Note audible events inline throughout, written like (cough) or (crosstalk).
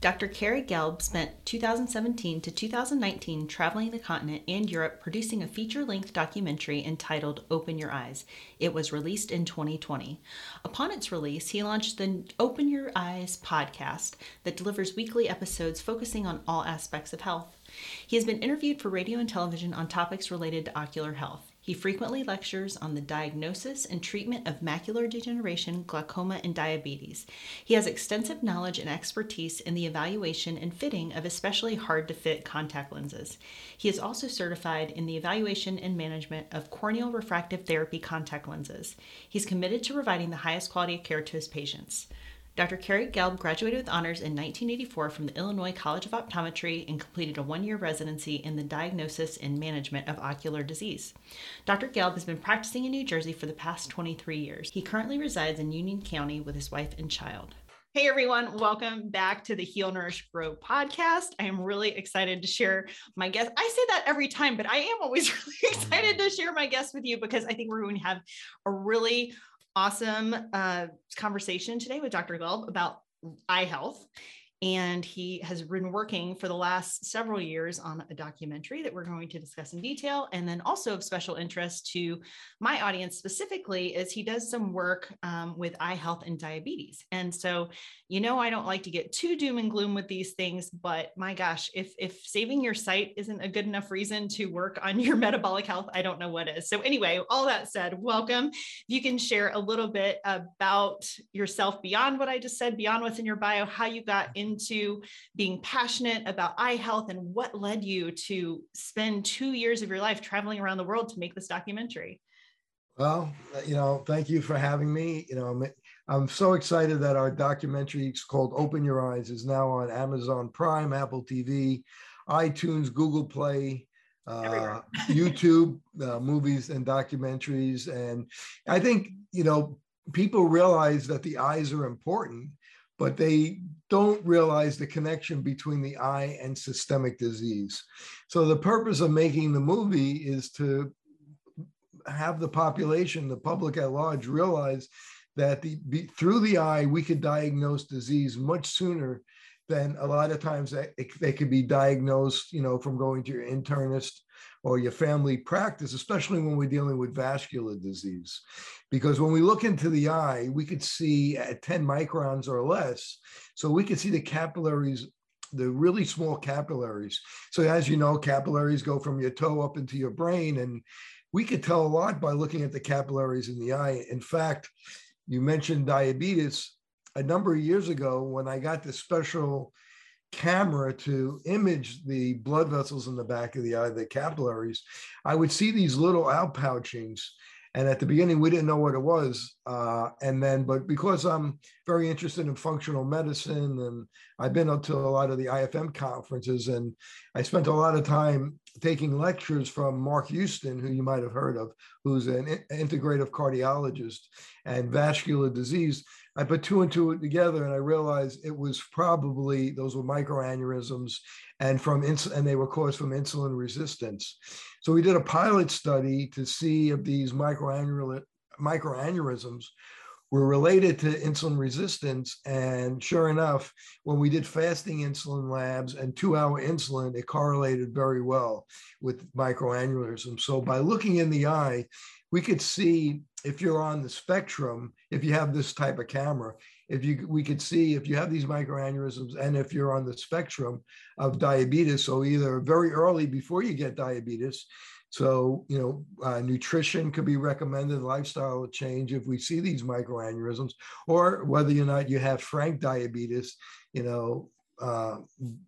Dr. Kerry Gelb spent 2017 to 2019 traveling the continent and Europe producing a feature length documentary entitled Open Your Eyes. It was released in 2020. Upon its release, he launched the Open Your Eyes podcast that delivers weekly episodes focusing on all aspects of health. He has been interviewed for radio and television on topics related to ocular health. He frequently lectures on the diagnosis and treatment of macular degeneration, glaucoma, and diabetes. He has extensive knowledge and expertise in the evaluation and fitting of especially hard to fit contact lenses. He is also certified in the evaluation and management of corneal refractive therapy contact lenses. He's committed to providing the highest quality of care to his patients. Dr. Kerry Gelb graduated with honors in 1984 from the Illinois College of Optometry and completed a one year residency in the diagnosis and management of ocular disease. Dr. Gelb has been practicing in New Jersey for the past 23 years. He currently resides in Union County with his wife and child. Hey everyone, welcome back to the Heal Nourish Grow podcast. I am really excited to share my guest. I say that every time, but I am always (laughs) really excited to share my guest with you because I think we're going to have a really awesome uh, conversation today with Dr. Gelb about eye health. And he has been working for the last several years on a documentary that we're going to discuss in detail. And then also of special interest to my audience specifically is he does some work um, with eye health and diabetes. And so, you know, I don't like to get too doom and gloom with these things, but my gosh, if if saving your sight isn't a good enough reason to work on your (laughs) metabolic health, I don't know what is. So anyway, all that said, welcome. You can share a little bit about yourself beyond what I just said, beyond what's in your bio, how you got in into being passionate about eye health and what led you to spend two years of your life traveling around the world to make this documentary? Well, you know, thank you for having me. You know, I'm, I'm so excited that our documentary called Open Your Eyes is now on Amazon Prime, Apple TV, iTunes, Google Play, uh, (laughs) YouTube, uh, movies and documentaries. And I think, you know, people realize that the eyes are important, but they don't realize the connection between the eye and systemic disease. So the purpose of making the movie is to have the population, the public at large, realize that the, through the eye we could diagnose disease much sooner than a lot of times they, they could be diagnosed, you know, from going to your internist or your family practice, especially when we're dealing with vascular disease. Because when we look into the eye, we could see at 10 microns or less. So we could see the capillaries, the really small capillaries. So as you know, capillaries go from your toe up into your brain. And we could tell a lot by looking at the capillaries in the eye. In fact, you mentioned diabetes. A number of years ago, when I got the special camera to image the blood vessels in the back of the eye, the capillaries, I would see these little outpouchings. And at the beginning, we didn't know what it was. Uh, and then, but because I'm very interested in functional medicine and I've been up to a lot of the IFM conferences and I spent a lot of time taking lectures from Mark Houston, who you might have heard of, who's an integrative cardiologist and vascular disease. I put two and two together and I realized it was probably those were microaneurysms and from ins- and they were caused from insulin resistance. So we did a pilot study to see if these microaneurysms were related to insulin resistance. And sure enough, when we did fasting insulin labs and two hour insulin, it correlated very well with microaneurysm. So by looking in the eye, we could see if you're on the spectrum, if you have this type of camera, if you we could see if you have these microaneurysms and if you're on the spectrum of diabetes, so either very early before you get diabetes, So, you know, uh, nutrition could be recommended, lifestyle change if we see these microaneurysms, or whether or not you have frank diabetes, you know, uh,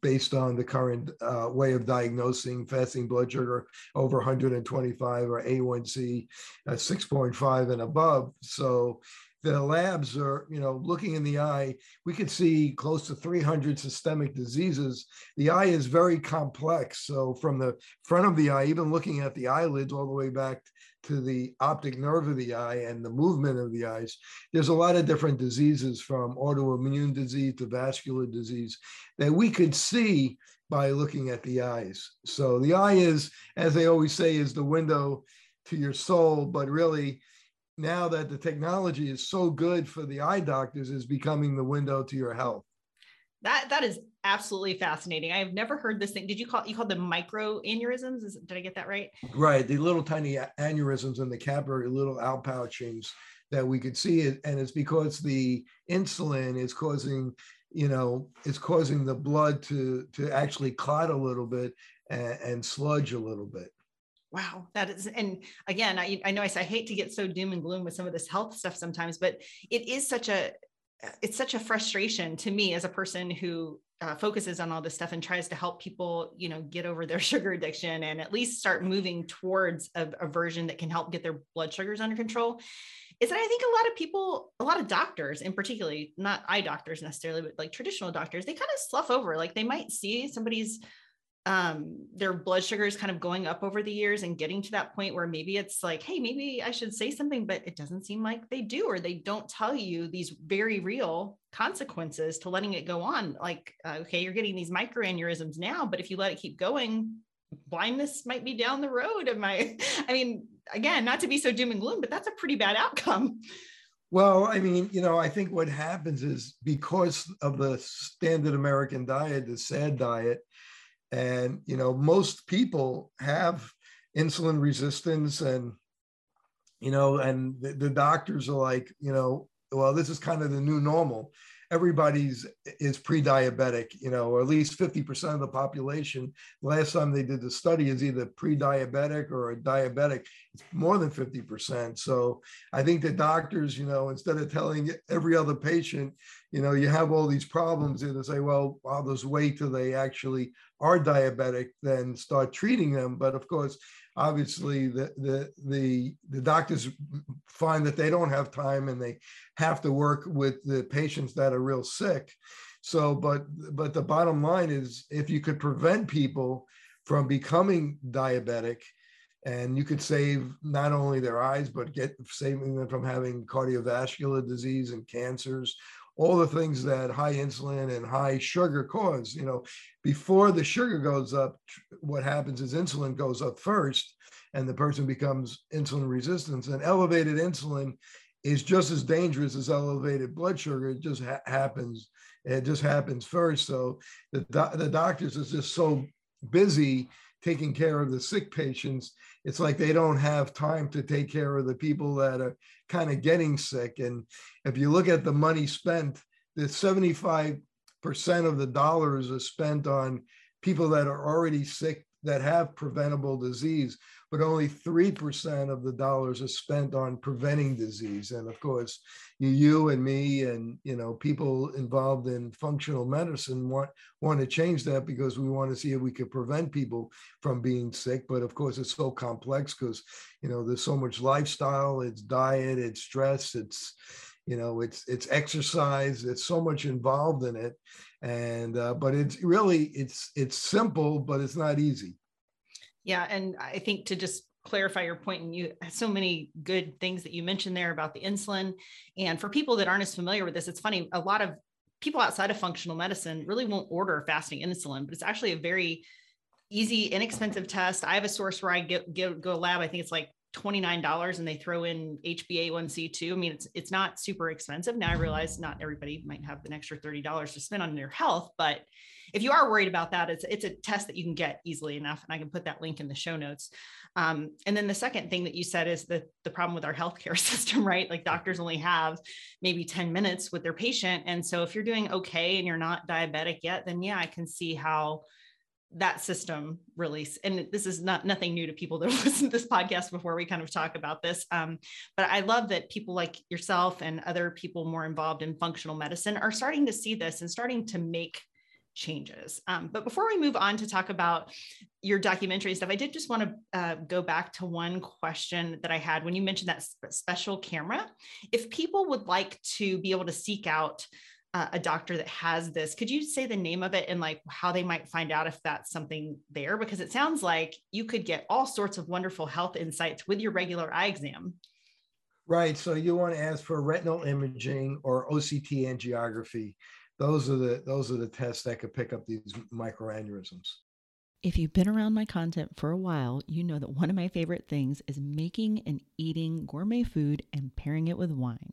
based on the current uh, way of diagnosing fasting blood sugar over 125 or A1C at 6.5 and above. So the labs are, you know, looking in the eye, we could see close to 300 systemic diseases. The eye is very complex. So from the front of the eye, even looking at the eyelids all the way back to the optic nerve of the eye and the movement of the eyes, there's a lot of different diseases from autoimmune disease to vascular disease that we could see by looking at the eyes. So the eye is, as they always say, is the window to your soul, but really now that the technology is so good for the eye doctors is becoming the window to your health. That that is absolutely fascinating. I have never heard this thing. Did you call you called them micro aneurysms? Is, did I get that right? Right, the little tiny aneurysms in the capillary, little outpouchings that we could see it, and it's because the insulin is causing, you know, it's causing the blood to to actually clot a little bit and, and sludge a little bit. Wow, that is, and again, I, I know I, say I hate to get so doom and gloom with some of this health stuff sometimes, but it is such a, it's such a frustration to me as a person who uh, focuses on all this stuff and tries to help people, you know, get over their (laughs) sugar addiction and at least start moving towards a, a version that can help get their blood sugars under control. Is that I think a lot of people, a lot of doctors, in particularly not eye doctors necessarily, but like traditional doctors, they kind of slough over. Like they might see somebody's um their blood sugar is kind of going up over the years and getting to that point where maybe it's like hey maybe i should say something but it doesn't seem like they do or they don't tell you these very real consequences to letting it go on. Like uh, okay you're getting these microaneurysms now but if you let it keep going blindness might be down the road. Of my (laughs) i mean again not to be so doom and gloom but that's a pretty bad outcome. Well, I mean, you know, I think what happens is because of the standard American diet, the SAD diet, and you know most people have insulin resistance and you know and the, the doctors are like you know well this is kind of the new normal everybody's is pre-diabetic you know or at least 50% of the population. Last time they did the study is either pre-diabetic or diabetic it's more than 50% so i think the doctors you know instead of telling every other patient you know you have all these problems and they say well i'll just wait till they actually are diabetic then start treating them. But of course obviously the, the the the doctors find that they don't have time and they have to work with the patients that are real sick. So but but the bottom line is if you could prevent people from becoming diabetic and you could save not only their eyes but get saving them from having cardiovascular disease and cancers all the things that high insulin and high sugar cause. You know, before the sugar goes up, what happens is insulin goes up first, and the person becomes insulin resistant. And elevated insulin is just as dangerous as elevated blood sugar. It just ha- happens. It just happens first. So the do- the doctors is just so busy taking care of the sick patients. It's like they don't have time to take care of the people that are kind of getting sick. And if you look at the money spent the 75% of the dollars are spent on people that are already sick that have preventable disease but only 3% of the dollars are spent on preventing disease. And of course, you, and me and you know people involved in functional medicine want want to change that because we want to see if we could prevent people from being sick. But of course, it's so complex because you know there's so much lifestyle, it's diet, it's stress, it's you know it's it's exercise it's so much involved in it and uh, but it's really it's it's simple but it's not easy yeah. And I think to just clarify your point, and you so many good things that you mentioned there about the insulin. And for people that aren't as familiar with this, it's funny, a lot of people outside of functional medicine really won't order fasting insulin, but it's actually a very easy, inexpensive test. I have a source where I get, get go lab. I think it's like $29 and they throw in HbA1c2. I mean, it's it's not super expensive. Now I realize not everybody might have an extra $30 to spend on their health, but if you are worried about that, it's it's a test that you can get easily enough. And I can put that link in the show notes. Um, and then the second thing that you said is the, the problem with our healthcare (laughs) system, right? Like doctors only have maybe 10 minutes with their patient. And so if you're doing okay and you're not diabetic yet, then yeah, I can see how that system release and this is not nothing new to people that (laughs) listen to this podcast before we kind of talk about this um, but i love that people like yourself and other people more involved in functional medicine are starting to see this and starting to make changes. Um, but before we move on to talk about your documentary stuff i did just want to uh, go back to one question that i had when you mentioned that sp- special camera. If people would like to be able to seek out uh, a doctor that has this could you say the name of it and like how they might find out if that's something there? Because it sounds like you could get all sorts of wonderful health insights with your regular eye exam. Right so you want to ask for retinal imaging or oct angiography. Those are the those are the tests that could pick up these microaneurysms. If you've been around my content for a while, you know that one of my favorite things is making and eating gourmet food and pairing it with wine.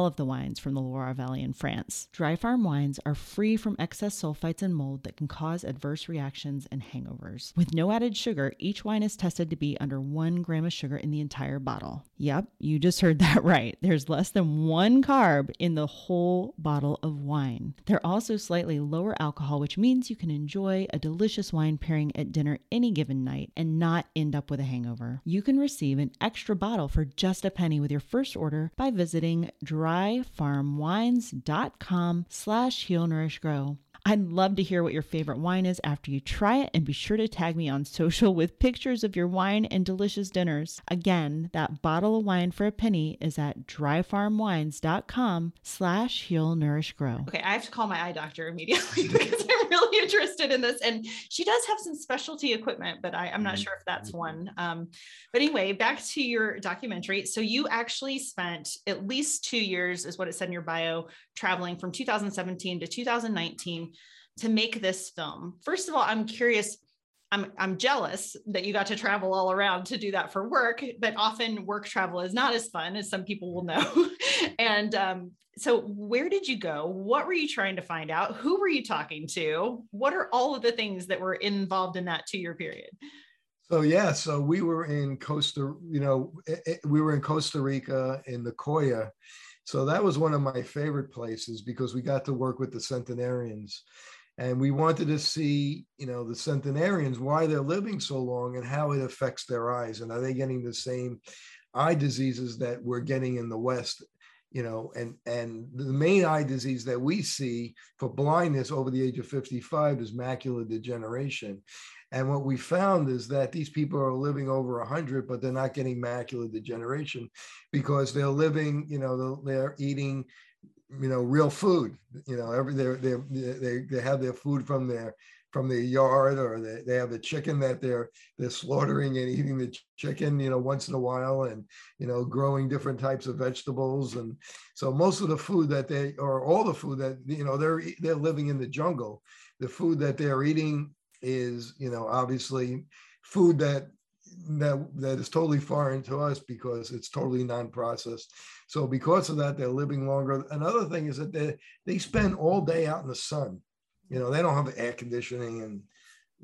of the wines from the Loire Valley in France. Dry farm wines are free from excess sulfites and mold that can cause adverse reactions and hangovers. With no added sugar, each wine is tested to be under one gram of sugar in the entire bottle. Yep, you just heard that (laughs) right. There's less than one carb in the whole bottle of wine. They're also slightly lower alcohol, which means you can enjoy a delicious wine pairing at dinner any given night and not end up with a hangover. You can receive an extra bottle for just a penny with your first order by visiting dryfarmwines.com slash heal nourish grow. I'd love to hear what your favorite wine is after you try it and be sure to tag me on (laughs) social with pictures of your wine and delicious dinners. Again, that bottle of wine for a penny is at dryfarmwines.com slash heal nourish grow. Okay, I have to call my eye doctor immediately (laughs) because I'm really interested in this. And she does have some specialty equipment, but I, am not mm-hmm. sure if that's one. Um, but anyway, back to your documentary. So you actually spent at least two years, is what it said in your bio, traveling from 2017 to 2019 to make this film. First of all, I'm curious. I'm, I'm jealous that you got to travel all around to do that for work, but often work travel is not as fun as some people will know. (laughs) and um, so, where did you go? What were you trying to find out? Who were you talking to? What are all of the things that were involved in that two year period? So yeah, so we were in Costa, you know, it, it, we were in Costa Rica in the Nicoya. so that was one of my favorite places because we got to work with the centenarians and we wanted to see, you know, the centenarians, why they're living so long and how it affects their eyes. And are they getting the same eye diseases that we're getting in the West? You know, and and the main eye disease that we see for blindness over the age of 55 is macular degeneration. And what we found is that these people are living over 100, but they're not getting macular degeneration because they're living, you know, they're eating, you know, real food. You know, every they they they they have their food from their from their yard, or they, they have the chicken that they're they're slaughtering and eating the chicken, you know, once in a while, and you know, growing different types of vegetables. And so most of the food that they, or all the food that you know, they're they're living in the jungle. The food that they're eating is you know obviously food that that that is totally foreign to us because it's totally non-processed. So because of that they're living longer. Another thing is that they they spend all day out in the sun. You know they don't have air conditioning and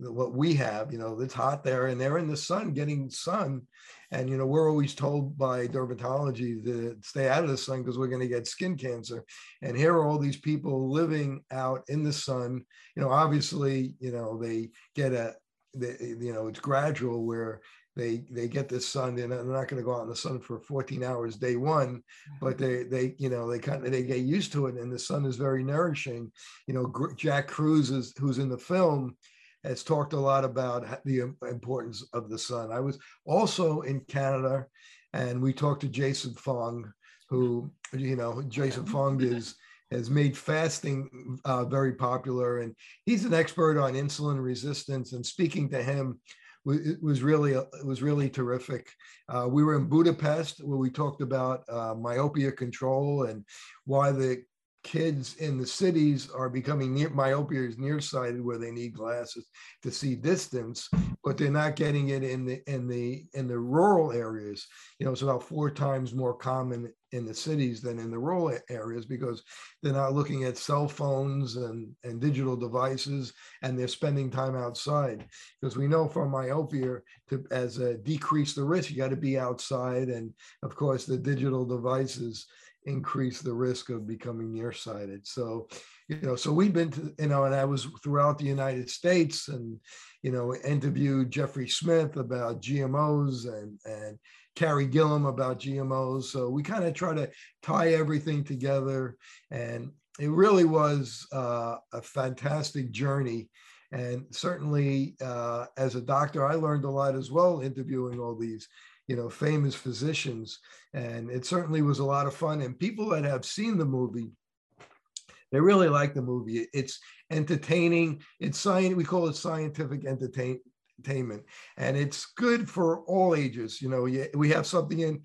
what we have you know it's hot there and they're in the sun getting sun. And you know we're always told by dermatology to stay out of the sun because we're going to get skin cancer. And here are all these people living out in the sun. You know obviously you know they get a they, eh, you know it's gradual where they they get the sun they're not, they're not going to go out in the sun for 14 hours day one but they they you know they kind of they get used to it and the sun is very nourishing. You know jack Kruse is who's in the film has talked a lot about the importance of the sun. I was also in Canada, and we talked to Jason Fung, who you know Jason Fung is has made fasting uh, very popular, and he's an expert on insulin resistance. And speaking to him was really it was really terrific. Uh, we were in Budapest where we talked about uh, myopia control and why the kids in the cities are becoming near myopia is nearsighted where they need glasses to see distance but they're not getting it in the in the in the rural areas you know it's about four times more common in the cities than in the rural areas because they're not looking at cell phones and, and digital devices and they're spending time outside because we know from myopia to as a decrease the risk you got to be outside and of course the digital devices increase the risk of becoming nearsighted. So, you know, so we've been to, you know, and I was throughout the United States and, you know, interviewed Jeffrey Smith about GMOs and, and Carey Gillam about GMOs. So we kind of try to tie everything together. And it really was uh, a fantastic journey. And certainly, uh, as a doctor, I learned a lot as well interviewing all these you know, famous physicians. And it certainly was a lot of fun. And people that have seen the movie, they really like the movie. It's entertaining. It's science. We call it scientific entertain, entertainment, and it's good for all ages. You know, we have something in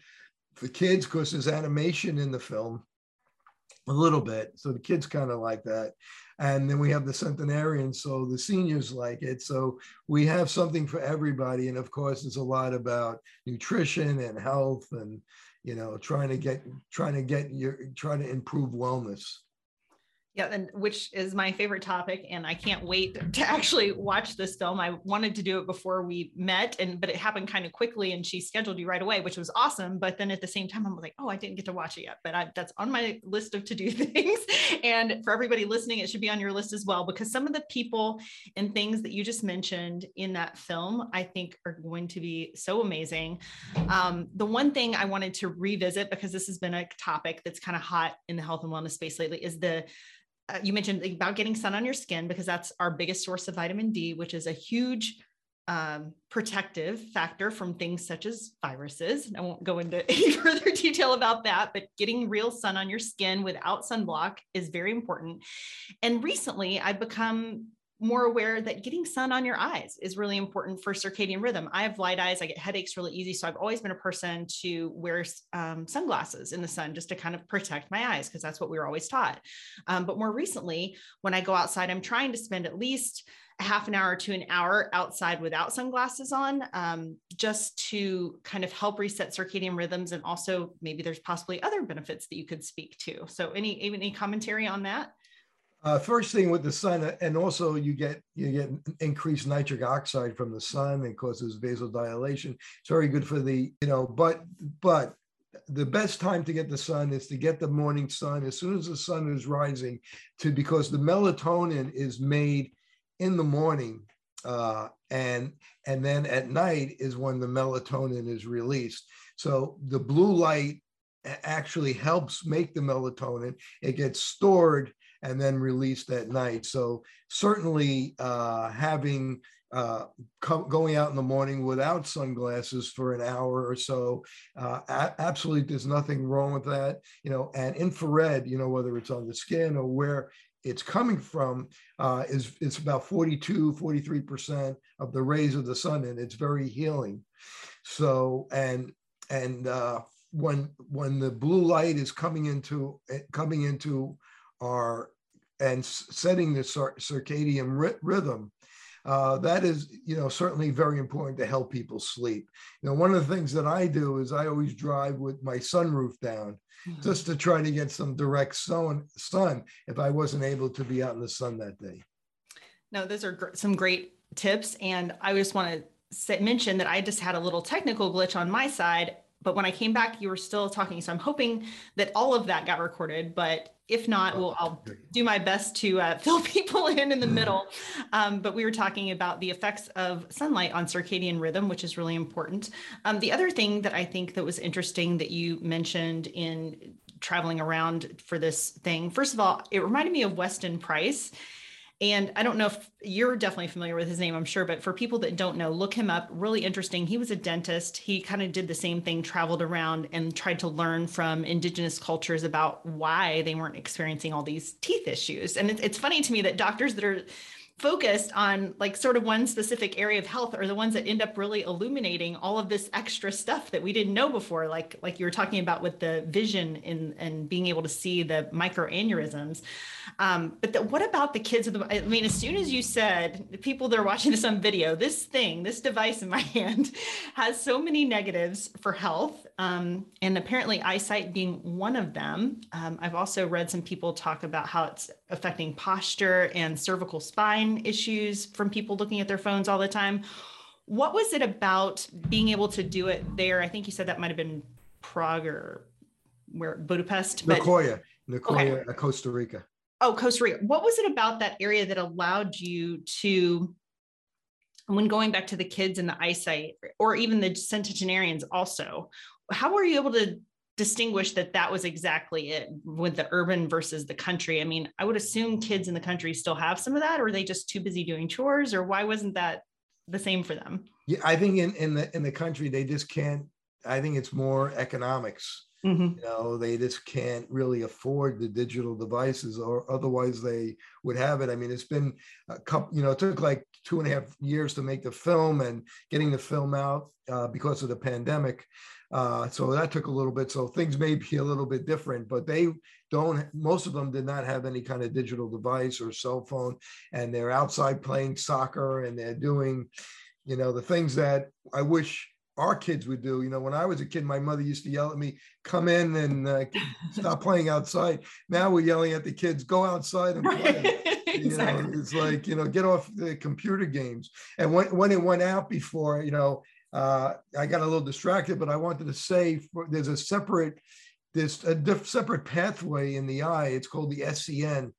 for kids because there's animation in the film, a little bit. So the kids kind of like that. And then we have the centenarian, so the seniors like it. So we have something for everybody. And of course, it's a lot about nutrition and health and you know trying to get trying to get your trying to improve wellness. Yeah, and which is my favorite topic, and I can't wait to actually watch this film. I wanted to do it before we met, and but it happened kind of quickly, and she scheduled you right away, which was awesome. But then at the same time, I'm like, oh, I didn't get to watch it yet, but I, that's on my list of to do (laughs) things. and for everybody listening, it should be on your list as well, because some of the people and things that you just mentioned in that film, I think, are going to be so amazing. Um, the one thing I wanted to revisit because this has been a topic that's kind of hot in the health and wellness space lately is the uh, you mentioned about getting sun on your skin because that's our biggest source of vitamin D, which is a huge um, protective factor from things such as viruses. I won't go into (laughs) any further detail about that, but getting real sun on your skin without sunblock is very important. And recently, I've become more aware that getting sun on your eyes is really important for circadian rhythm. I have light eyes, I get headaches really easy. So I've always been a person to wear um, sunglasses in the sun just to kind of protect my eyes, because that's what we were always taught. Um, but more recently, when I go outside, I'm trying to spend at least a half an hour to an hour outside without sunglasses on, um, just to kind of help reset circadian rhythms. And also, maybe there's possibly other benefits that you could speak to. So, any any commentary on that? Uh, first thing with the sun, uh, and also you get you get increased nitric oxide from the sun and causes vasodilation. It's very good for the you know, but but the best time to get the sun is to get the morning sun as soon as the sun is rising, to because the melatonin is made in the morning, uh, and and then at night is when the melatonin is released. So the blue light actually helps make the melatonin. It gets stored and then released at night. So certainly uh, having uh, going out in the morning without sunglasses for an hour or so, uh, a- absolutely, there's nothing wrong with that. You know, and infrared, you know, whether it's on the skin or where it's coming from, uh, is it's about 42, 43 percent of the rays of the sun, and it's very healing. So and and uh, when when the blue light is coming into eh, coming into our and setting the circadian rhythm. Uh, that is, you know, certainly very important to help people sleep. You know, one of the things that I do is I always drive with my sunroof down, mm-hmm. just to try to get some direct sun. Sun if I wasn't able to be out in the sun that day. No, those are gr- some great tips, and I just want to mention that I just had a little technical glitch on my side but when I came back, you were still talking. So I'm hoping that all of that got recorded. But if not, well, I'll do my best to uh, (laughs) fill people in in the middle. Um, but we were talking about the effects of sunlight on circadian rhythm, which is really important. Um, the other thing that I think that was interesting that you mentioned in traveling around for this thing, first of all, it reminded me of Weston Price and I don't know if you're definitely familiar with his name, I'm sure, but for people that don't know, look him up. Really interesting. He was a dentist. He kind of did the same thing, traveled around and tried to learn from indigenous cultures about why they weren't experiencing all these teeth issues. And it's funny to me that doctors that are focused on like sort of one specific area of health are the ones that end up really illuminating all of this extra stuff that we didn't know before like like you were talking about with the vision and and being able to see the microaneurysms um, but the, what about the kids of the i mean as soon as you said the people that are watching this on video this thing this device in my (laughs) hand has so many negatives for health um, and apparently eyesight being one of them um, i've also read some people talk about how it's affecting posture and cervical spine issues from people looking at their phones all the time. What was it about being able to do it there? I think you said that might have been Prague or where Budapest. But, Nicoya, Nicoya, okay. Costa Rica. Oh, Costa Rica. What was it about that area that allowed you to, when going back to the kids and the eyesight, or even the centenarians also, how were you able to distinguish that that was exactly it with the urban versus the country i mean i would assume kids in the country still have some of that or are they just too busy doing chores or why wasn't that the same for them yeah i think in, in the in the country they just can't i think it's more economics mm-hmm. you know they just can't really afford the digital devices or otherwise they would have it i mean it's been a couple you know it took like two and a half years to make the film and getting the film out uh, because of the pandemic uh, so that took a little bit. So things may be a little bit different, but they don't, most of them did not have any kind of digital device or cell phone. And they're outside playing soccer and they're doing, you know, the things that I wish our kids would do. You know, when I was a kid, my mother used to yell at me, come in and uh, (laughs) stop playing outside. Now we're yelling at the kids, go outside and play. (laughs) You know, it's like, you know, get off the computer games. And when, when it went out before, you know, uh, I got a little distracted, but I wanted to say for, there's a separate this a diff, separate pathway in the eye. It's called the SCN,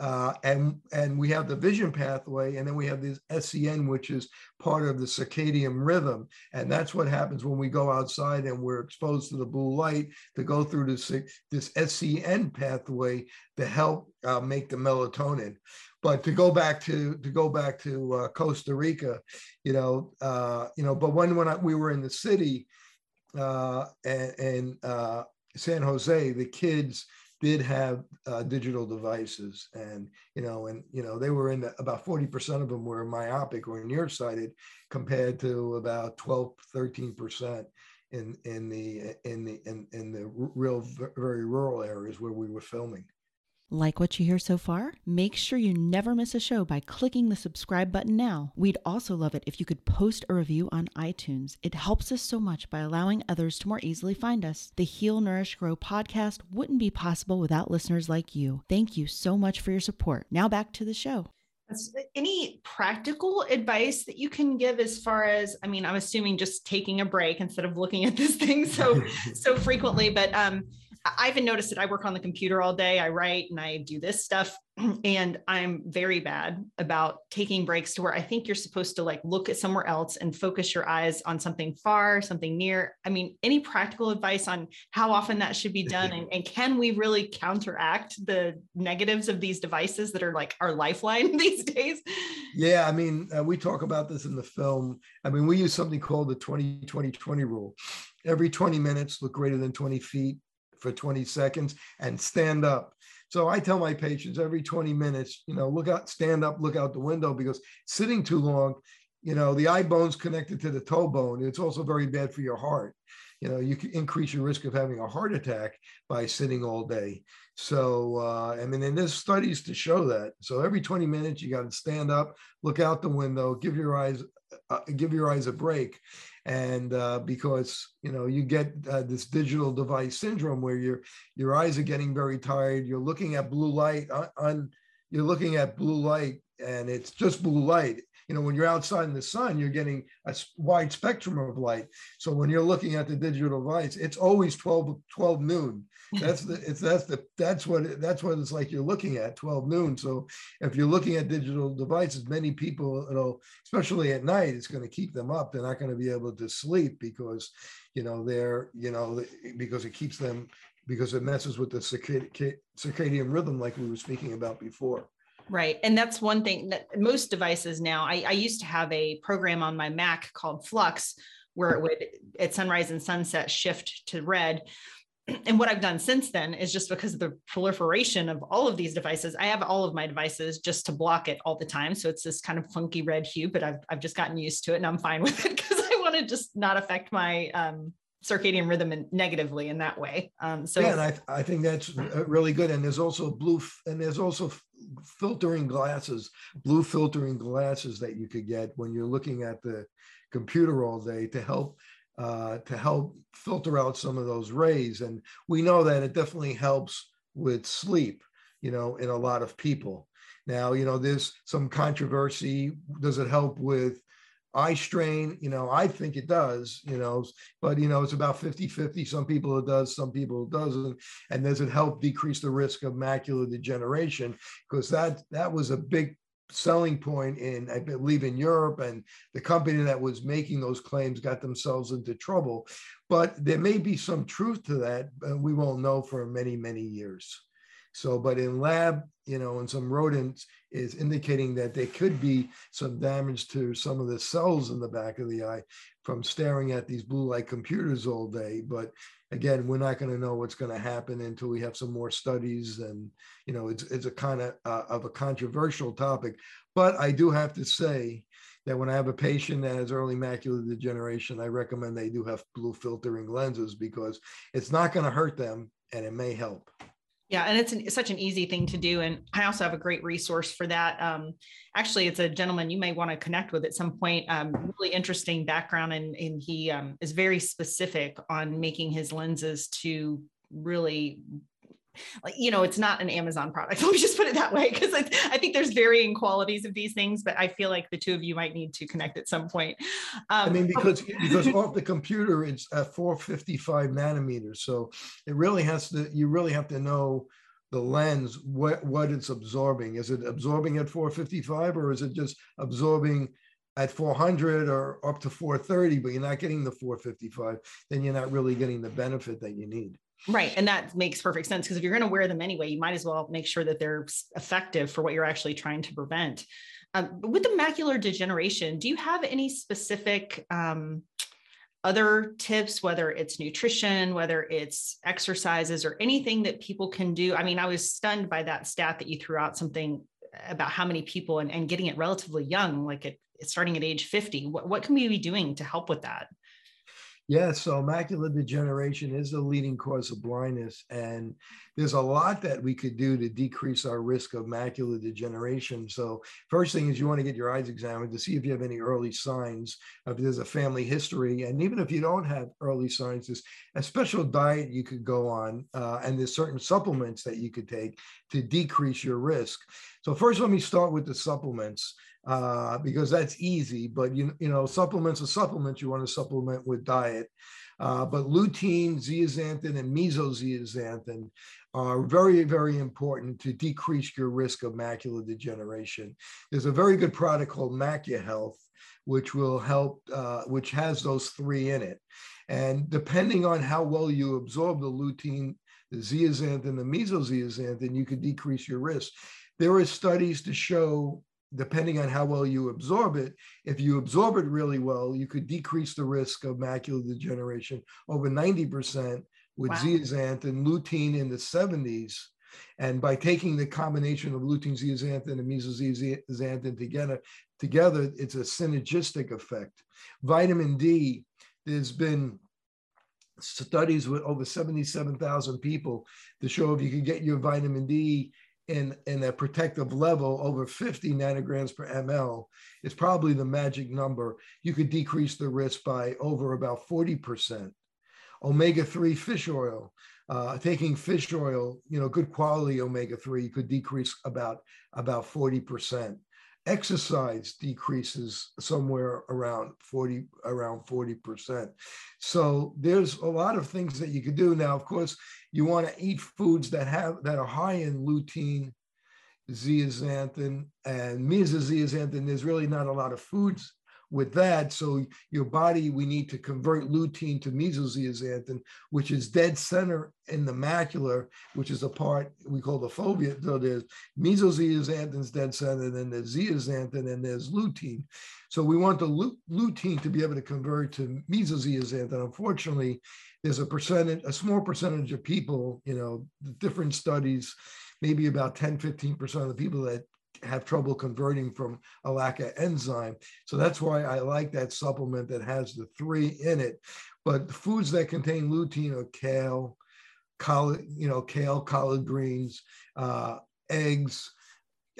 uh, and and we have the vision pathway, and then we have this SCN, which is part of the circadian rhythm, and that's what happens when we go outside and we're exposed to the blue light to go through this this SCN pathway to help uh, make the melatonin. But to go back to to go back to uh, Costa Rica, you know, uh, you know, but when when I, we were in the city uh, and, and San Jose, the kids did have uh, digital devices and you know and you know they were in the, about 40% of them were myopic or nearsighted compared to about 12 13% in in the in the in, in the real very rural areas where we were filming like what you hear so far? Make sure you never miss a show by clicking the subscribe button now. We'd also love it if you could post a review on iTunes. It helps us so much by allowing others to more easily find us. The Heal, Nourish, Grow podcast wouldn't be possible without listeners like you. Thank you so much for your support. Now back to the show. Any practical advice that you can give as far as I mean, I'm assuming just taking a break instead of looking at this thing so (laughs) so frequently, but um I even noticed that I work on the computer all day. I write and I do this stuff. (clears throat) And I'm very bad about taking breaks to where I think you're supposed to like look at somewhere else and focus your eyes on something far, something near. I mean, any practical advice on how often that should be done? And, and can we really counteract the negatives of these devices that are like our lifeline (laughs) these days? Yeah. I mean, uh, we talk about this in the film. I mean, we use something called the 20 20 20 rule. Every 20 minutes, look greater than 20 feet for 20 seconds and stand up. So I tell my patients every 20 minutes, you know, look out, stand up, look out the window because sitting too long, you know, the eye bone's connected to the toe bone. It's also very bad for your heart. You know, you can increase your risk of having a heart attack by sitting all day. So, uh, I mean, and there's studies to show that. So every 20 minutes, you got to stand up, look out the window, give your eyes, uh, give your eyes a break and uh, because you know you get uh, this digital device syndrome where your your eyes are getting very tired you're looking at blue light on, on you're looking at blue light and it's just blue light. You know when you're outside in the sun you're getting a wide spectrum of light. So when you're looking at the digital device it's always 12 12 noon that's the it's that's the that's what it, that's what it's like you're looking at 12 noon. So if you're looking at digital devices many people you know especially at night it's going to keep them up. They're not going to be able to sleep because you know they're you know because it keeps them because it messes with the circadian rhythm like we were speaking about before. Right. And that's one thing that most devices now, I, I, used to have a program on my Mac called f.lux where it would at sunrise and sunset shift to red (clears throat) and what I've done since then is just because of the proliferation of all of these devices, I have all of my devices just to block it all the time. So it's this kind of funky red hue, but I've, I've just gotten used to it and I'm fine (laughs) with it because I want to just not affect my um, circadian rhythm in, negatively in that way. Um, so yeah, and I, I think that's really good. And there's also blue, and there's also filtering glasses, blue filtering glasses that you could get when you're looking at the computer all day to help uh, to help filter out some of those rays. And we know that it definitely helps with sleep, you know, in a lot of people. Now, you know, there's some controversy. Does it help with eye strain? You know, I think it does, you know, but, you know, it's about 50 50. Some people it does, some people it doesn't. And does it help decrease the risk of macular degeneration? Because that that was a big selling point in, I believe, in Europe, and the company that was making those claims got themselves into trouble. But there may be some truth to that. But we won't know for many, many years. So, but in lab, you know, in some rodents is indicating that there could be some damage to some of the cells in the back of the eye from staring at these blue light computers all day. But again, we're not going to know what's going to happen until we have some more studies. And, you know, it's, it's a kind of, uh, of a controversial topic. But I do have to say that when I have a patient that has early macular degeneration, I recommend they do have blue filtering lenses because it's not going to hurt them and it may help. Yeah, and it's, an, such an easy thing to do. And I also have a great resource for that. Um, actually, it's a gentleman you may want to connect with at some point. Um, really interesting background, and, and he um, is very specific on making his lenses to really like you know it's not an amazon product (laughs) let me just put it that way because I, I, think there's varying qualities of these things but i feel like the two of you might need to connect at some point. Um, i mean because because off the computer it's at 455 nanometers so it really has to you really have to know the lens what what it's absorbing. Is it absorbing at 455 or is it just absorbing at 400 or up to 430 but you're not getting the 455 then you're not really getting the benefit that you need Right. And that makes perfect sense because if you're going to wear them anyway, you might as well make sure that they're effective for what you're actually trying to prevent. Um, with the macular degeneration, do you have any specific um, other tips, whether it's nutrition, whether it's exercises, or anything that people can do? I mean, I was stunned by that stat that you threw out something about how many people and, and getting it relatively young, like it, starting at age 50. What, what can we be doing to help with that? Yeah, so macular degeneration is the leading cause of blindness. And there's a lot that we could do to decrease our risk of macular degeneration. So, first thing is you want to get your eyes examined to see if you have any early signs, if there's a family history. And even if you don't have early signs, there's a special diet you could go on, uh, and there's certain supplements that you could take to decrease your risk. So, first, let me start with the supplements uh, because that's easy. But you you know, supplements are supplements. You want to supplement with diet. Uh, but lutein, zeaxanthin, and mesozeaxanthin are very, very important to decrease your risk of macular degeneration. There's a very good product called MacuHealth, which will help, uh, which has those three in it. And depending on how well you absorb the lutein, the zeaxanthin, the mesozeaxanthin, you could decrease your risk. There are studies to show depending on how well you absorb it, if you absorb it really well, you could decrease the risk of macular degeneration over 90% with wow. zeaxanthin, lutein in the 70s. And by taking the combination of lutein, zeaxanthin, and mesozeaxanthin together, together, it's a synergistic effect. Vitamin D, there's been studies with over 77,000 people to show if you could get your vitamin D in, in a protective level over 50 nanograms per ml is probably the magic number. You could decrease the risk by over about 40%. Omega 3 fish oil, uh, taking fish oil, you know, good quality omega 3 you could decrease about, about 40% exercise decreases somewhere around 40 around 40% so there's a lot of things that you could do. Now of course you want to eat foods that have that are high in lutein zeaxanthin and mesozeaxanthin there's really not a lot of foods with that. So your body, we need to convert lutein to mesozeaxanthin, which is dead center in the macula, which is a part we call the fovea. So there's mesozeaxanthin's dead center, and then there's zeaxanthin, and there's lutein. So we want the lutein to be able to convert to mesozeaxanthin. Unfortunately, there's a percentage, a small percentage of people, you know, different studies, maybe about 10, 15% of the people that have trouble converting from a lack of enzyme. So that's why I like that supplement that has the three in it. But foods that contain lutein are kale, collard, you know, kale, collard greens, uh, eggs,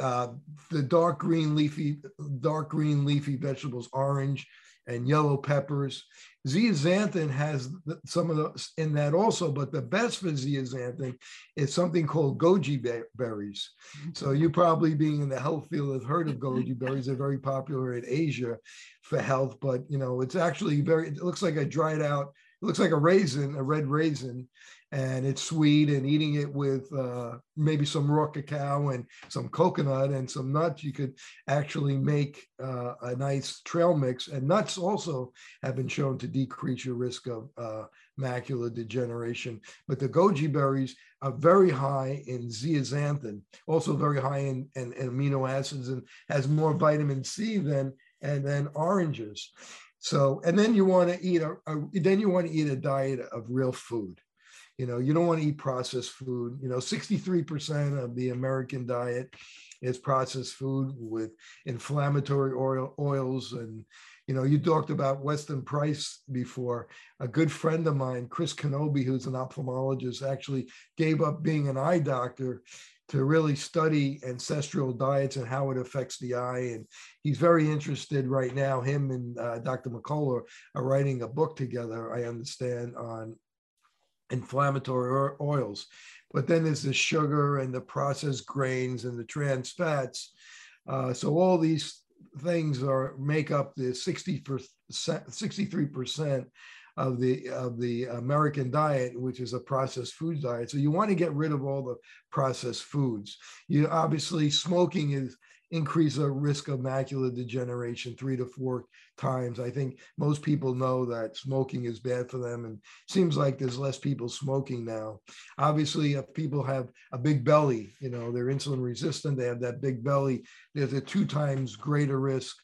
uh, the dark green leafy, dark green leafy vegetables, orange and yellow peppers. Zeaxanthin has some of those in that also, but the best for zeaxanthin is something called goji berries. So you probably being in the health field have heard of goji berries. They're very popular in Asia for health, but you know, it's actually very, it looks like a dried out, it looks like a raisin, a red raisin, and it's sweet and eating it with uh, maybe some raw cacao and some coconut and some nuts. You could actually make uh, a nice trail mix and nuts also have been shown to decrease your risk of uh, macular degeneration. But the goji berries are very high in zeaxanthin also very high in, in, in amino acids and has more vitamin c than and then oranges so and then you want to eat a, a then you want to eat a diet of real food you know, you don't want to eat processed food. You know, 63% of the American diet is processed food with inflammatory oil, oils. And, you know, you talked about Weston Price before. A good friend of mine, Chris Knobbe, who's an ophthalmologist, actually gave up being an eye doctor to really study ancestral diets and how it affects the eye. And he's very interested right now. Him and uh, Dr. McCullough are writing a book together, I understand, on inflammatory oils. But then there's the sugar and the processed grains and the trans fats. Uh, so all these things are make up the 60 63% of the of the American diet, which is a processed food diet. So you want to get rid of all the processed foods. You obviously smoking is increase the risk of macular degeneration three to four times. I think most people know that smoking is bad for them, and seems like there's less people smoking now. Obviously, if people have a big belly, you know, they're insulin resistant, they have that big belly, there's a two times greater risk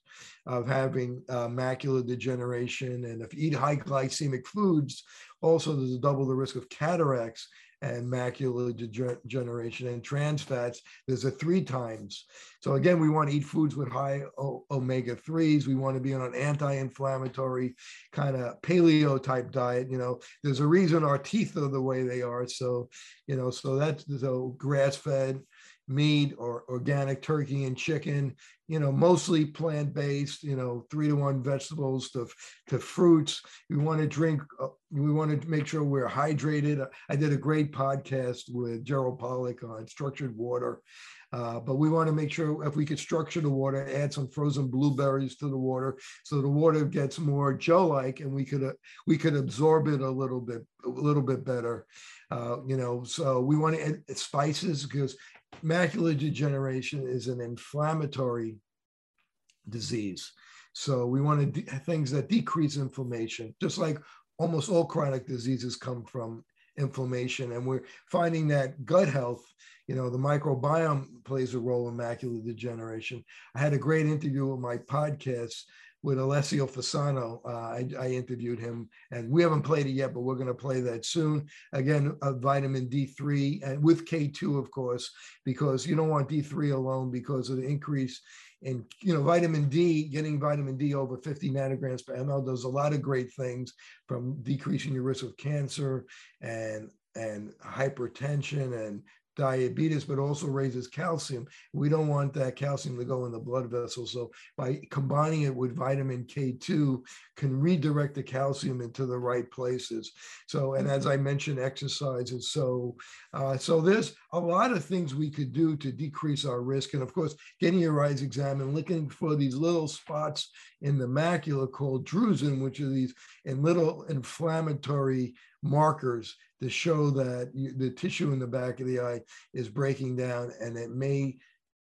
of having uh, macular degeneration. And if you eat high glycemic foods, also there's a double the risk of cataracts and macular degeneration and trans fats, there's a three times. So again, we want to eat foods with high omega 3s. We want to be on an anti-inflammatory kind of paleo type diet. You know, there's a reason our teeth are the way they are. So, you know, so that's so grass fed, meat or organic turkey and chicken, you know, mostly plant based, you know, three to one vegetables to, to fruits. We want to drink, uh, we want to make sure we're hydrated. I did a great podcast with Gerald Pollack on structured water. Uh, but we want to make sure if we could structure the water, add some frozen blueberries to the water, so the water gets more gel-like, and we could uh, we could absorb it a little bit a little bit better. Uh, you know, so we want to add spices because macular degeneration is an inflammatory disease. So we want to de- things that decrease inflammation, just like almost all chronic diseases come from inflammation. And we're finding that gut health, you know, the microbiome plays a role in macular degeneration. I had a great interview with my podcast with Alessio Fasano. Uh, I, I, interviewed him, and we haven't played it yet, but we're going to play that soon. Again, uh, vitamin D3 and with K2, of course, because you don't want D3 alone because of the increase in you know vitamin D. Getting vitamin D over 50 nanograms per ml does a lot of great things, from decreasing your risk of cancer and and hypertension and diabetes, but also raises calcium. We don't want that calcium to go in the blood vessels. So by combining it with vitamin K2 can redirect the calcium into the right places. So, and as I mentioned, exercise is so, uh, so there's a lot of things we could do to decrease our risk. And of course, getting your eyes examined, looking for these little spots in the macula called drusen, which are these in little inflammatory markers to show that you, the tissue in the back of the eye is breaking down and it may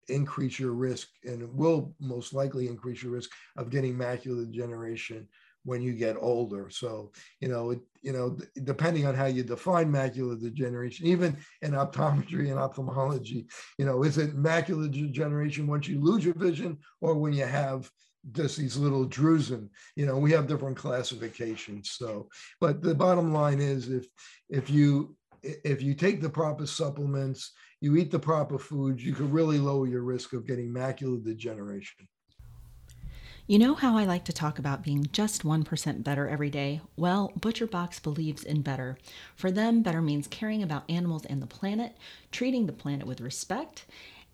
increase your risk and will most likely increase your risk of getting macular degeneration when you get older. So, you know, it, you know, depending on how you define macular degeneration, even in optometry and ophthalmology, you know, is it macular degeneration once you lose your vision or when you have just these little drusen you know we have different classifications so but the bottom line is if if you if you take the proper supplements you eat the proper foods you can really lower your risk of getting macular degeneration you know how I like to talk about being just 1% better every day? Well, ButcherBox believes in better. For them, better means caring about animals and the planet, treating the planet with respect,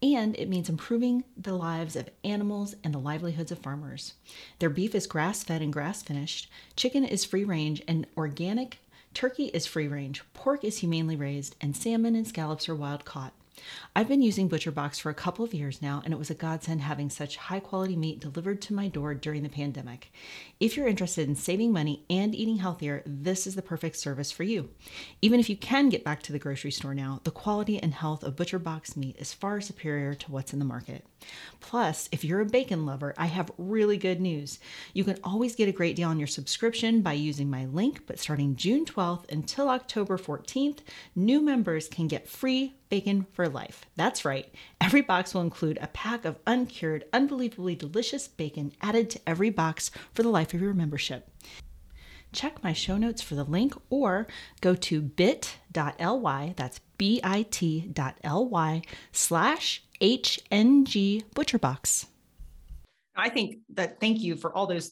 and it means improving the lives of animals and the livelihoods of farmers. Their beef is grass fed and grass finished, chicken is free range and organic, turkey is free range, pork is humanely raised, and salmon and scallops are wild caught. I've been using ButcherBox for a couple of years now, and it was a godsend having such high quality meat delivered to my door during the pandemic. If you're interested in saving money and eating healthier, this is the perfect service for you. Even if you can get back to the grocery store now, the quality and health of ButcherBox meat is far superior to what's in the market. Plus, if you're a bacon lover, I have really good news. You can always get a great deal on your subscription by using my link, but starting June 12th until October 14th, new members can get free bacon for life. That's right. Every box will include a pack of uncured, unbelievably delicious bacon added to every box for the life of your membership. Check my show notes for the link or go to bit.ly, that's bit.ly slash HNG ButcherBox. I think that thank you for all those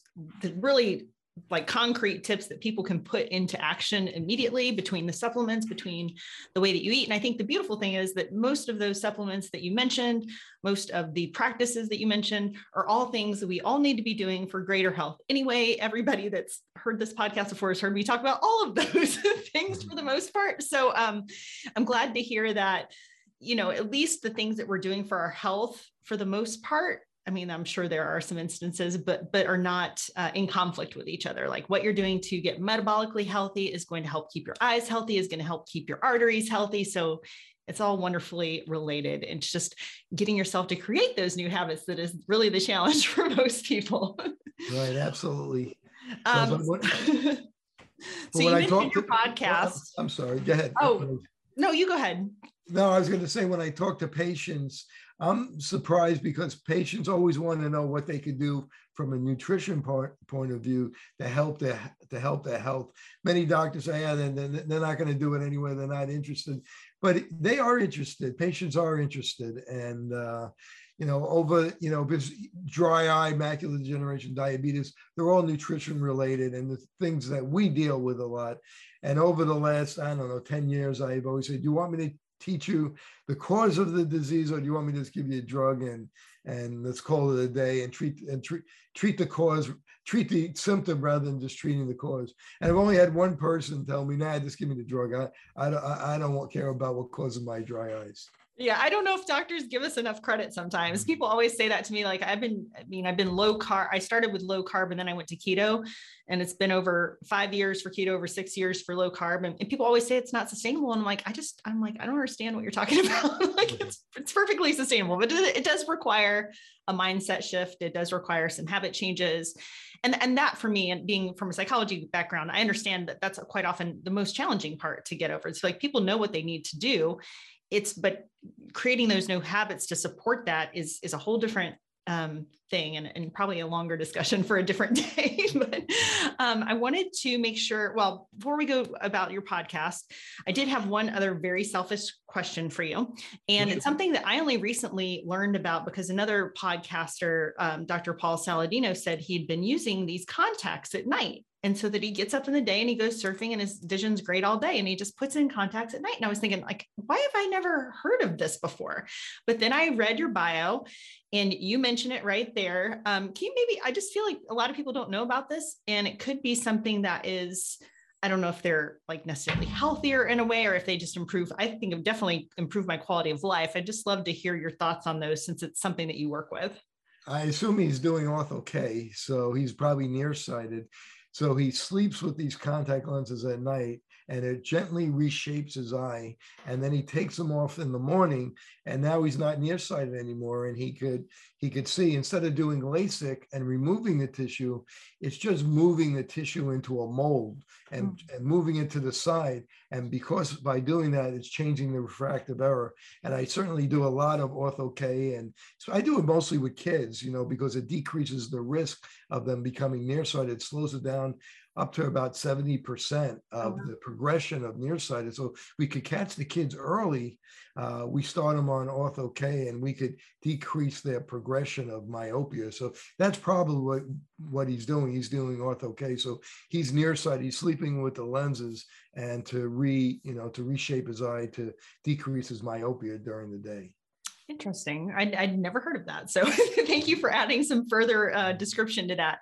really like concrete tips that people can put into action immediately between the supplements between the way that you eat. And i think the beautiful thing is that most of those supplements that you mentioned most of the practices that you mentioned are all things that we all need to be doing for greater health. Anyway everybody that's heard this podcast before has heard me talk about all of (laughs) those things for the most part. So um, i'm glad to hear that you know at least the things that we're doing for our health for the most part I mean, I'm sure there are some instances, but but are not uh, in conflict with each other. Like what you're doing to get metabolically healthy is going to help keep your eyes healthy, is going to help keep your arteries healthy. So it's all wonderfully related. It's just getting yourself to create those new habits that is really the challenge (laughs) for most people. right, absolutely. Um, (laughs) so, so you mentioned your to, podcast. I'm sorry. Go ahead. Oh no, you go ahead. No, I was going to say when I talk to patients I'm surprised because patients always want to know what they could do from a nutrition part, point of view to help their to help their health. Many doctors say, yeah, they're, they're not going to do it anyway. They're not interested, but they are interested. Patients are interested, and uh, you know, over you know, dry eye, macular degeneration, diabetes, they're all nutrition related, and the things that we deal with a lot. And over the last, I don't know, 10 years, I've always said, Do you want me to teach you the cause of the disease, or do you want me to just give you a drug and and let's call it a day and treat and treat treat the cause, treat the symptom rather than just treating the cause. And I've only had one person tell me, "Nah, just give me the drug. I I I don't care about what causes my dry eyes." Yeah, I don't know if doctors give us enough credit sometimes. Mm-hmm. People always say that to me. Like, I've been, I mean, I've been low carb. I started with low carb and then I went to keto. And it's been over five years for keto, over six years for low carb. And, and people always say it's not sustainable. And I'm like, I just, I'm like, I don't understand what you're talking (laughs) about. like, it's, it's perfectly sustainable, but it, it does require a mindset shift. It does require some habit changes. And, and that for me, and being from a psychology background, I understand that that's quite often the most challenging part to get over. It's like people know what they need to do it's but creating those new habits to support that is is a whole different um, thing and, and, probably a longer discussion for a different (laughs) day. (laughs) but um, I wanted to make sure, well, before we go about your podcast, I did have one other very selfish question for you. And it's something that I only recently learned about because another podcaster, um, Dr. Paul Saladino, said he'd been using these contacts at night and so that he gets up in the day and he goes surfing and his vision's great all day and he just puts in contacts at night and i was thinking like why have i never heard of this before but then i read your bio and you mention it right there um, can you maybe i just feel like a lot of people don't know about this and it could be something that is I don't know if they're like necessarily healthier in a way or if they just improve. I think it definitely improve my quality of life. I'd just love to hear your thoughts on those since it's something that you work with. I assume he's doing ortho K, so he's probably nearsighted. So he sleeps with these contact lenses at night and it gently reshapes his eye. And then he takes them off in the morning, and now he's not nearsighted anymore, and he could he could see instead of doing LASIK and removing the tissue, it's just moving the tissue into a mold and, mm. and moving it to the side. And because by doing that, it's changing the refractive error. And I certainly do a lot of ortho K, and so I do it mostly with kids, you know, because it decreases the risk of them becoming nearsighted, slows it down up to about 70% of the progression of nearsighted. So we could catch the kids early. Uh, we start them on ortho K and we could decrease their progression of myopia. So that's probably what, what he's doing. He's doing ortho K. So he's nearsighted, he's sleeping with the lenses and to re, you know, to reshape his eye to decrease his myopia during the day. Interesting. I'd, I'd, never heard of that. So (laughs) thank you for adding some further uh, description to that.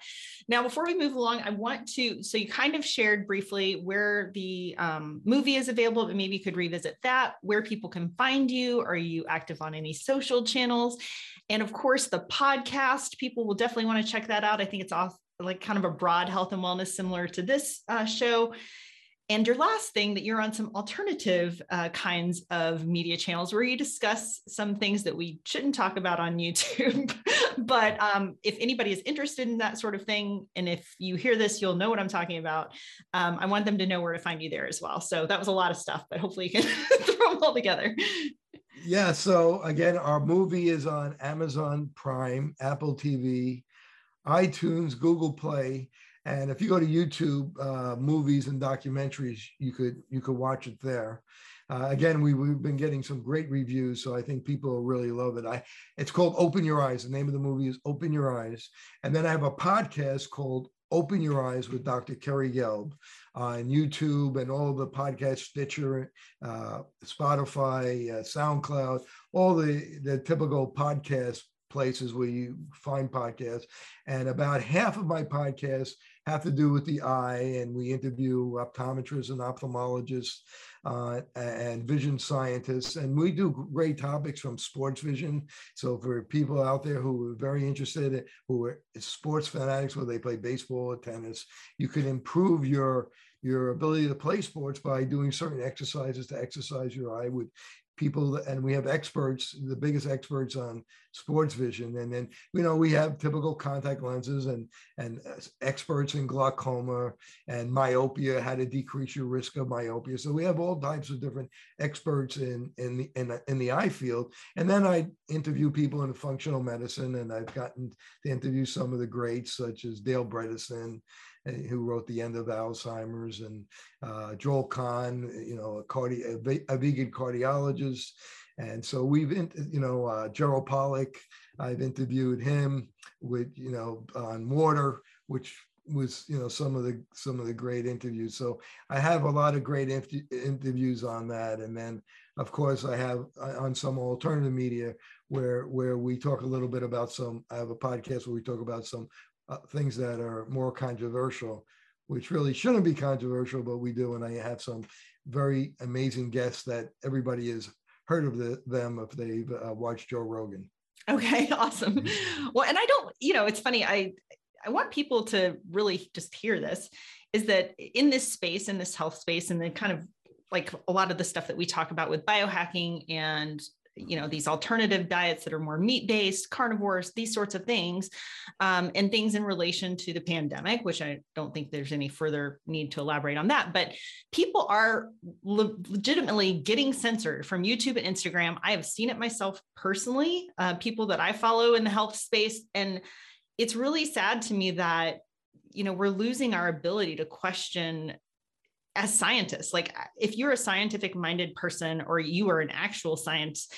Now, before we move along, I want to, so you kind of shared briefly where the um, movie is available, but maybe you could revisit that, where people can find you. Are you active on any social channels? And of course, the podcast, people will definitely want to check that out. I think it's off like kind of a broad health and wellness similar to this uh, show. And your last thing that you're on some alternative uh, kinds of media channels where you discuss some things that we shouldn't talk about on (laughs) YouTube. but um, if anybody is interested in that sort of thing, and if you hear this, you'll know what I'm talking about. Um, I want them to know where to find you there as well. So that was a lot of stuff, but hopefully you can (laughs) throw them all together. Yeah. So again, our movie is on Amazon Prime, Apple TV, iTunes, Google Play and if you go to YouTube uh, movies and documentaries, you could you could watch it there. Uh, again, we, we've been getting some great reviews, so I think people really love it. I it's called Open Your Eyes. The name of the movie is Open Your Eyes, and then I have a podcast called Open Your Eyes with Dr. Kerry Gelb on YouTube and all the podcast Stitcher, uh, Spotify, uh, SoundCloud, all the the typical podcast places where you find podcasts. And about half of my podcasts have to do with the eye, and we interview optometrists and ophthalmologists uh, and vision scientists, and we do great topics from sports vision. So for people out there who are very interested, who are sports fanatics, whether they play baseball or tennis, you can improve your your ability to play sports by doing certain exercises to exercise your eye with people and we have experts the biggest experts on sports vision. And then you know we have typical contact lenses and and uh, experts in glaucoma and myopia how to decrease your risk of myopia. So we have all types of different experts in in the in, in the eye field. And then i interview people in functional medicine and i've gotten to interview some of the greats such as dale bredesen who wrote The End of Alzheimer's, and uh, Joel Kahn, you know, a, cardi- a, vegan cardiologist. And so we've, you know, uh, Gerald Pollack, I've interviewed him with, you know, on water, which was, you know, some of the some of the great interviews. So I have a lot of great inf- interviews on that, and then of course I have uh, on some alternative media where where we talk a little bit about some. I have a podcast where we talk about some uh, things that are more controversial, which really shouldn't be controversial, but we do. And I have some very amazing guests that everybody has heard of the, them if they've uh, watched Joe Rogan. Okay, (laughs) awesome. Mm-hmm. Well, and I don't, you know, it's funny. I I want people to really just hear this. Is that in this space, in this health space, and then kind of like a lot of the stuff that we talk about with biohacking and you know these alternative diets that are more meat based carnivores these sorts of things um, and things in relation to the pandemic which i don't think there's any further need to elaborate on that but people are le- legitimately getting censored from youtube and instagram. I have seen it myself personally uh, people that i follow in the health space and it's really sad to me that you know we're losing our ability to question as scientists like if you're a scientific minded person or you are an actual science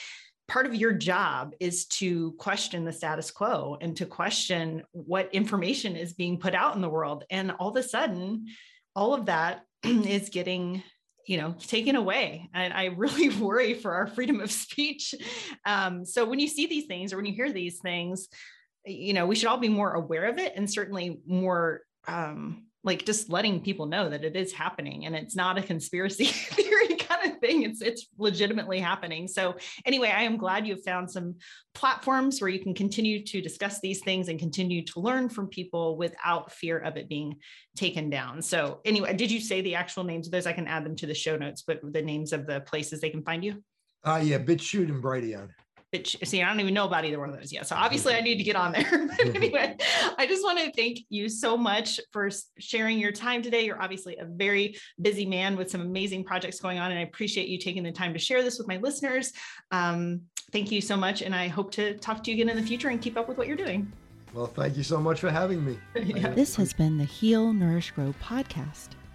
part of your job is to question the status quo and to question what information is being put out in the world. And all of a sudden all of that (clears throat) is getting you know taken away. And i really (laughs) worry for our freedom of speech. Um, so when you see these things or when you hear these things you know we should all be more aware of it and certainly more um, like just letting people know that it is happening and it's not a conspiracy (laughs) theory kind of thing. It's it's legitimately happening. So anyway, I am glad you've found some platforms where you can continue to discuss these things and continue to learn from people without fear of it being taken down. So anyway, did you say the actual names of those? I can add them to the show notes, but the names of the places they can find you? Uh yeah, BitChute and Brighteon. See, I don't even know about either one of those yet. So obviously, I need to get on there. (laughs) but anyway, I just want to thank you so much for sharing your time today. You're obviously a very busy man with some amazing projects going on, and I appreciate you taking the time to share this with my listeners. Um, thank you so much, and I hope to talk to you again in the future and keep up with what you're doing. Well, thank you so much for having me. (laughs) yeah. This has been the Heal, Nourish, Grow podcast.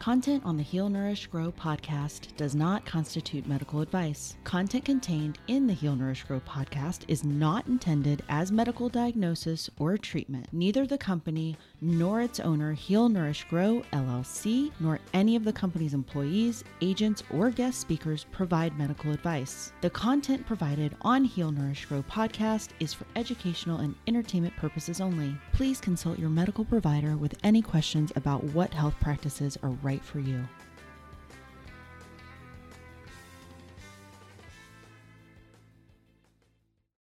Content on the Heal Nourish Grow podcast does not constitute medical advice. Content contained in the Heal Nourish Grow podcast is not intended as medical diagnosis or treatment. Neither the company nor its owner, Heal Nourish Grow LLC, nor any of the company's employees, agents, or guest speakers provide medical advice. The content provided on Heal Nourish Grow podcast is for educational and entertainment purposes only. Please consult your medical provider with any questions about what health practices are right for you.